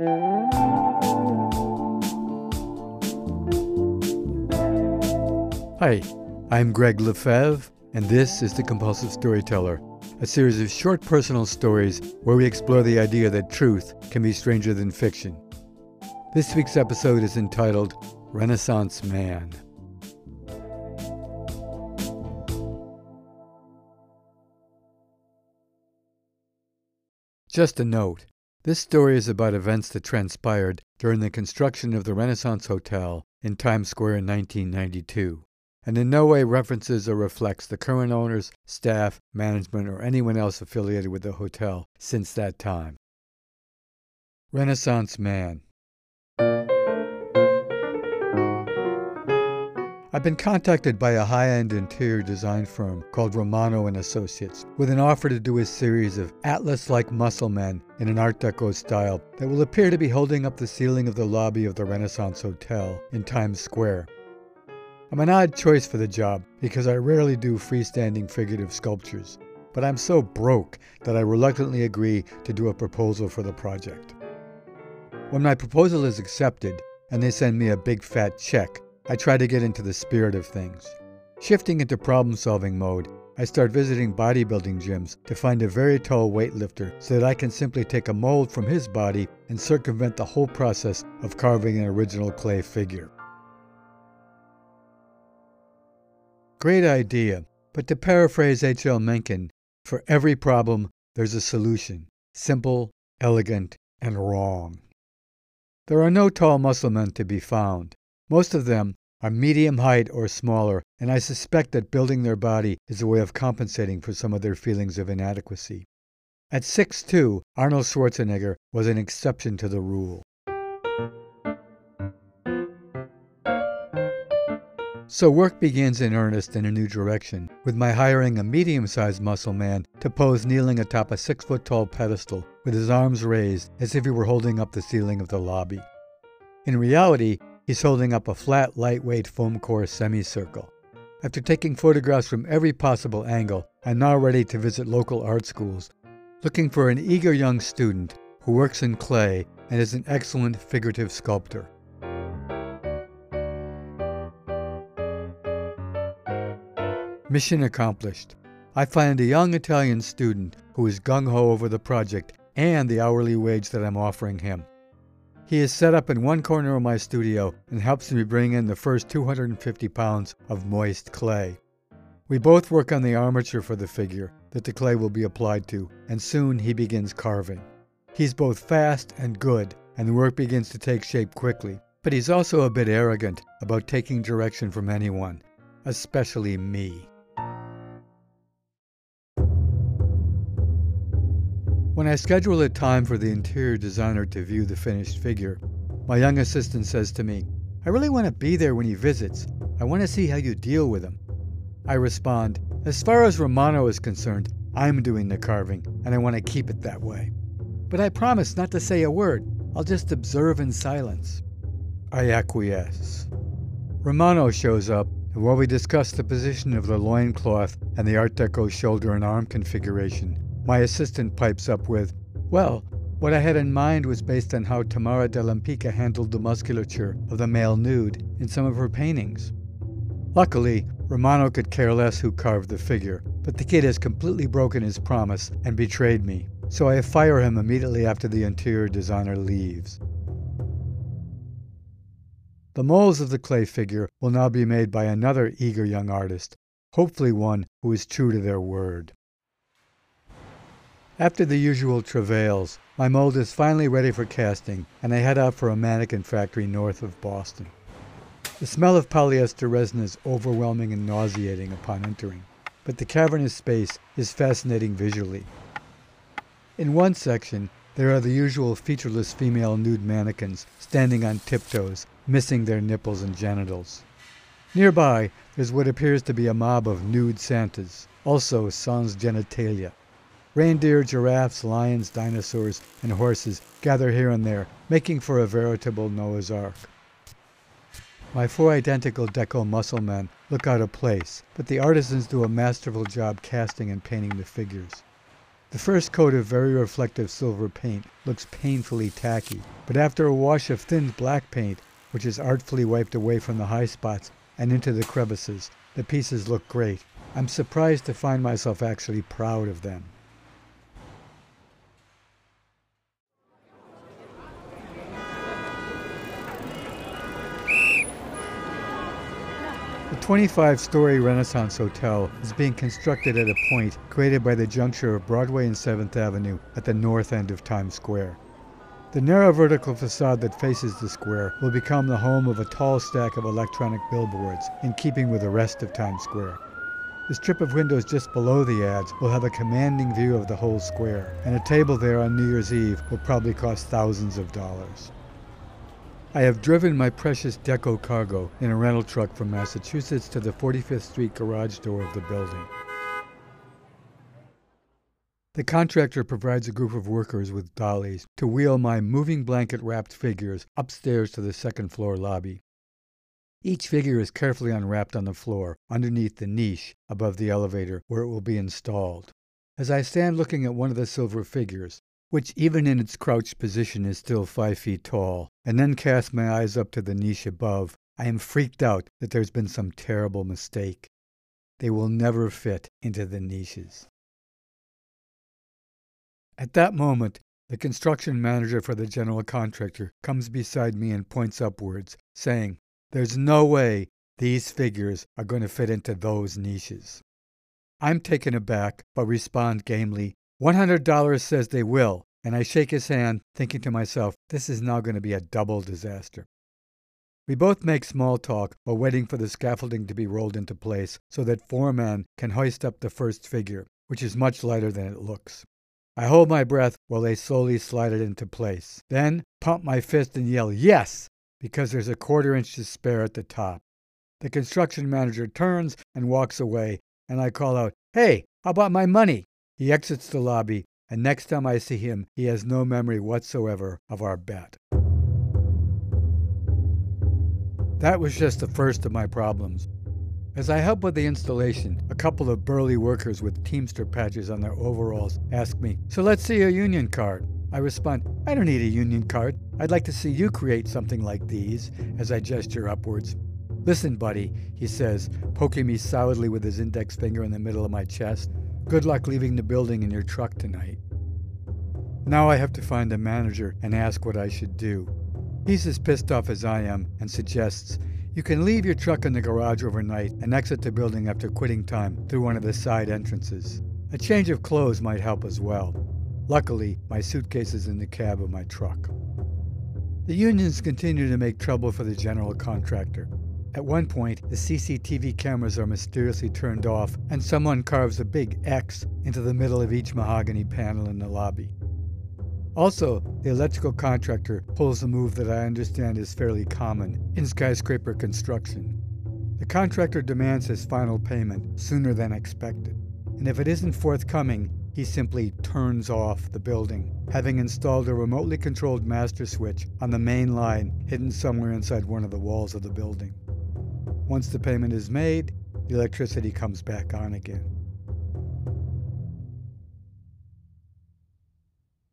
Hi, I'm Gregg LeFevre, and this is The Compulsive Storyteller, a series of short personal stories where we explore the idea that truth can be stranger than fiction. This week's episode is entitled Renaissance Man. Just a note this story is about events that transpired during the construction of the Renaissance Hotel in Times Square in 1992 and in no way references or reflects the current owners, staff, management, or anyone else affiliated with the hotel since that time. Renaissance Man I've been contacted by a high-end interior design firm called Romano and Associates with an offer to do a series of atlas-like muscle men in an art deco style that will appear to be holding up the ceiling of the lobby of the Renaissance Hotel in Times Square. I'm an odd choice for the job because I rarely do freestanding figurative sculptures, but I'm so broke that I reluctantly agree to do a proposal for the project. When my proposal is accepted and they send me a big fat check, I try to get into the spirit of things. Shifting into problem solving mode, I start visiting bodybuilding gyms to find a very tall weightlifter so that I can simply take a mold from his body and circumvent the whole process of carving an original clay figure. Great idea, but to paraphrase H.L. Mencken, for every problem there's a solution simple, elegant, and wrong. There are no tall muscle men to be found. Most of them are medium height or smaller, and I suspect that building their body is a way of compensating for some of their feelings of inadequacy. At 6'2, Arnold Schwarzenegger was an exception to the rule. So work begins in earnest in a new direction, with my hiring a medium sized muscle man to pose kneeling atop a six foot tall pedestal with his arms raised as if he were holding up the ceiling of the lobby. In reality, he's holding up a flat, lightweight foam core semicircle. After taking photographs from every possible angle, I'm now ready to visit local art schools, looking for an eager young student who works in clay and is an excellent figurative sculptor. Mission accomplished. I find a young Italian student who is gung ho over the project and the hourly wage that I'm offering him. He is set up in one corner of my studio and helps me bring in the first 250 pounds of moist clay. We both work on the armature for the figure that the clay will be applied to, and soon he begins carving. He's both fast and good, and the work begins to take shape quickly. But he's also a bit arrogant about taking direction from anyone, especially me. When I schedule a time for the interior designer to view the finished figure, my young assistant says to me, I really want to be there when he visits. I want to see how you deal with him. I respond, As far as Romano is concerned, I'm doing the carving, and I want to keep it that way. But I promise not to say a word. I'll just observe in silence. I acquiesce. Romano shows up, and while we discuss the position of the loincloth and the Art Deco shoulder and arm configuration, my assistant pipes up with, Well, what I had in mind was based on how Tamara de Lempicka handled the musculature of the male nude in some of her paintings. Luckily, Romano could care less who carved the figure, but the kid has completely broken his promise and betrayed me, so I fire him immediately after the interior designer leaves. The molds of the clay figure will now be made by another eager young artist, hopefully one who is true to their word. After the usual travails, my mold is finally ready for casting, and I head out for a mannequin factory north of Boston. The smell of polyester resin is overwhelming and nauseating upon entering, but the cavernous space is fascinating visually. In one section, there are the usual featureless female nude mannequins standing on tiptoes, missing their nipples and genitals. Nearby, there's what appears to be a mob of nude Santas, also sans genitalia. Reindeer, giraffes, lions, dinosaurs, and horses gather here and there, making for a veritable Noah's Ark. My four identical deco muscle men look out of place, but the artisans do a masterful job casting and painting the figures. The first coat of very reflective silver paint looks painfully tacky, but after a wash of thinned black paint, which is artfully wiped away from the high spots and into the crevices, the pieces look great. I'm surprised to find myself actually proud of them. 25 story Renaissance Hotel is being constructed at a point created by the juncture of Broadway and 7th Avenue at the north end of Times Square. The narrow vertical facade that faces the square will become the home of a tall stack of electronic billboards in keeping with the rest of Times Square. The strip of windows just below the ads will have a commanding view of the whole square, and a table there on New Year's Eve will probably cost thousands of dollars. I have driven my precious Deco cargo in a rental truck from Massachusetts to the 45th Street garage door of the building. The contractor provides a group of workers with dollies to wheel my moving blanket wrapped figures upstairs to the second floor lobby. Each figure is carefully unwrapped on the floor underneath the niche above the elevator where it will be installed. As I stand looking at one of the silver figures, which even in its crouched position is still five feet tall, and then cast my eyes up to the niche above, I am freaked out that there's been some terrible mistake. They will never fit into the niches. At that moment, the construction manager for the general contractor comes beside me and points upwards, saying, There's no way these figures are going to fit into those niches. I'm taken aback, but respond gamely, $100 says they will, and I shake his hand, thinking to myself, this is now going to be a double disaster. We both make small talk while waiting for the scaffolding to be rolled into place so that four men can hoist up the first figure, which is much lighter than it looks. I hold my breath while they slowly slide it into place, then pump my fist and yell, Yes! because there's a quarter inch to spare at the top. The construction manager turns and walks away, and I call out, Hey, how about my money? He exits the lobby, and next time I see him, he has no memory whatsoever of our bet. That was just the first of my problems. As I help with the installation, a couple of burly workers with Teamster patches on their overalls ask me, So let's see your union card. I respond, I don't need a union card. I'd like to see you create something like these, as I gesture upwards. Listen, buddy, he says, poking me solidly with his index finger in the middle of my chest. Good luck leaving the building in your truck tonight. Now I have to find the manager and ask what I should do. He's as pissed off as I am and suggests you can leave your truck in the garage overnight and exit the building after quitting time through one of the side entrances. A change of clothes might help as well. Luckily, my suitcase is in the cab of my truck. The unions continue to make trouble for the general contractor. At one point, the CCTV cameras are mysteriously turned off, and someone carves a big X into the middle of each mahogany panel in the lobby. Also, the electrical contractor pulls a move that I understand is fairly common in skyscraper construction. The contractor demands his final payment sooner than expected, and if it isn't forthcoming, he simply turns off the building, having installed a remotely controlled master switch on the main line hidden somewhere inside one of the walls of the building. Once the payment is made, the electricity comes back on again.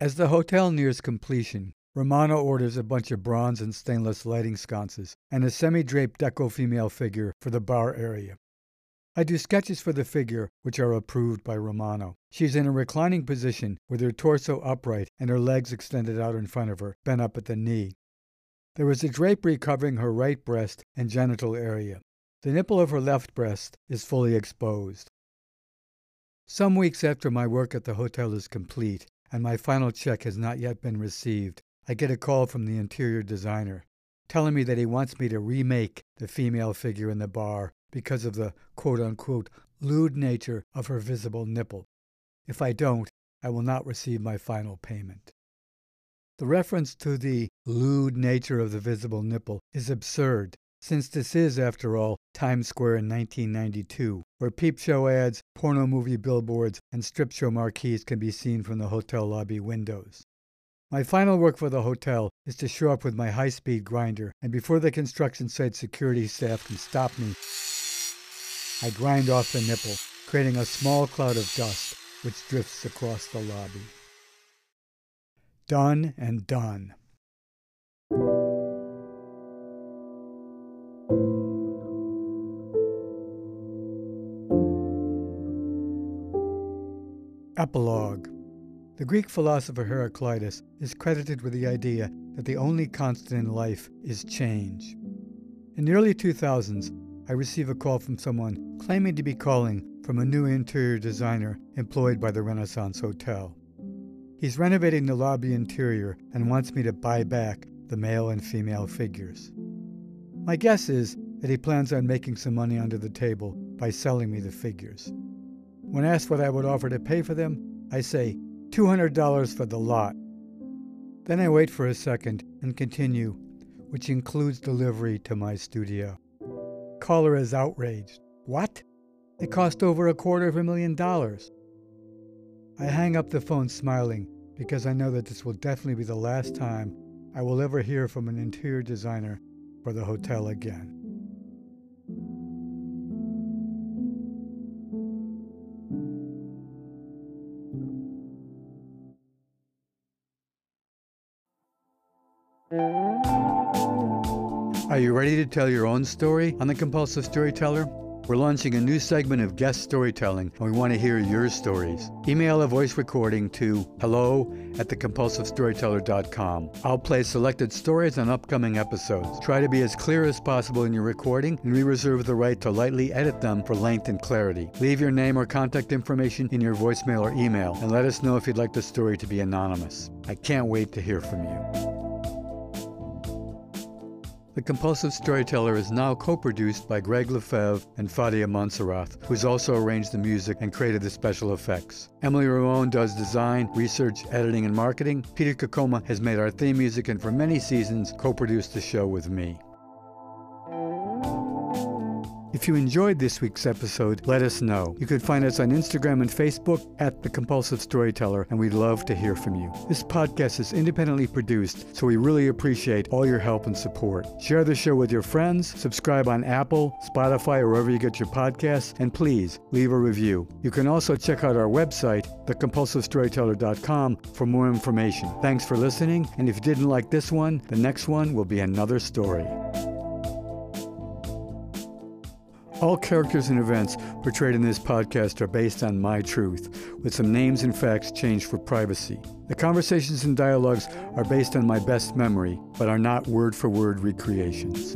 As the hotel nears completion, Romano orders a bunch of bronze and stainless lighting sconces and a semi draped deco female figure for the bar area. I do sketches for the figure, which are approved by Romano. She's in a reclining position with her torso upright and her legs extended out in front of her, bent up at the knee. There is a drapery covering her right breast and genital area. The nipple of her left breast is fully exposed. Some weeks after my work at the hotel is complete and my final check has not yet been received, I get a call from the interior designer telling me that he wants me to remake the female figure in the bar because of the quote unquote lewd nature of her visible nipple. If I don't, I will not receive my final payment. The reference to the lewd nature of the visible nipple is absurd, since this is, after all, Times Square in 1992, where peep show ads, porno movie billboards, and strip show marquees can be seen from the hotel lobby windows. My final work for the hotel is to show up with my high speed grinder, and before the construction site security staff can stop me, I grind off the nipple, creating a small cloud of dust which drifts across the lobby. Done and done. Epilogue The Greek philosopher Heraclitus is credited with the idea that the only constant in life is change. In the early 2000s, I receive a call from someone claiming to be calling from a new interior designer employed by the Renaissance Hotel. He's renovating the lobby interior and wants me to buy back the male and female figures. My guess is that he plans on making some money under the table by selling me the figures. When asked what I would offer to pay for them, I say $200 for the lot. Then I wait for a second and continue which includes delivery to my studio. Caller is outraged. What? It cost over a quarter of a million dollars. I hang up the phone smiling because I know that this will definitely be the last time I will ever hear from an interior designer for the hotel again. Ready to tell your own story on The Compulsive Storyteller? We're launching a new segment of guest storytelling, and we want to hear your stories. Email a voice recording to hello at thecompulsivestoryteller.com. I'll play selected stories on upcoming episodes. Try to be as clear as possible in your recording, and we reserve the right to lightly edit them for length and clarity. Leave your name or contact information in your voicemail or email, and let us know if you'd like the story to be anonymous. I can't wait to hear from you. The Compulsive Storyteller is now co-produced by Gregg LeFevre and Fadia Montserrat, who's also arranged the music and created the special effects. Emily Ramon does design, research, editing, and marketing. Peter Kokoma has made our theme music and for many seasons co-produced the show with me. If you enjoyed this week's episode, let us know. You can find us on Instagram and Facebook at The Compulsive Storyteller, and we'd love to hear from you. This podcast is independently produced, so we really appreciate all your help and support. Share the show with your friends, subscribe on Apple, Spotify, or wherever you get your podcasts, and please leave a review. You can also check out our website, thecompulsivestoryteller.com, for more information. Thanks for listening, and if you didn't like this one, the next one will be another story. All characters and events portrayed in this podcast are based on my truth, with some names and facts changed for privacy. The conversations and dialogues are based on my best memory, but are not word for word recreations.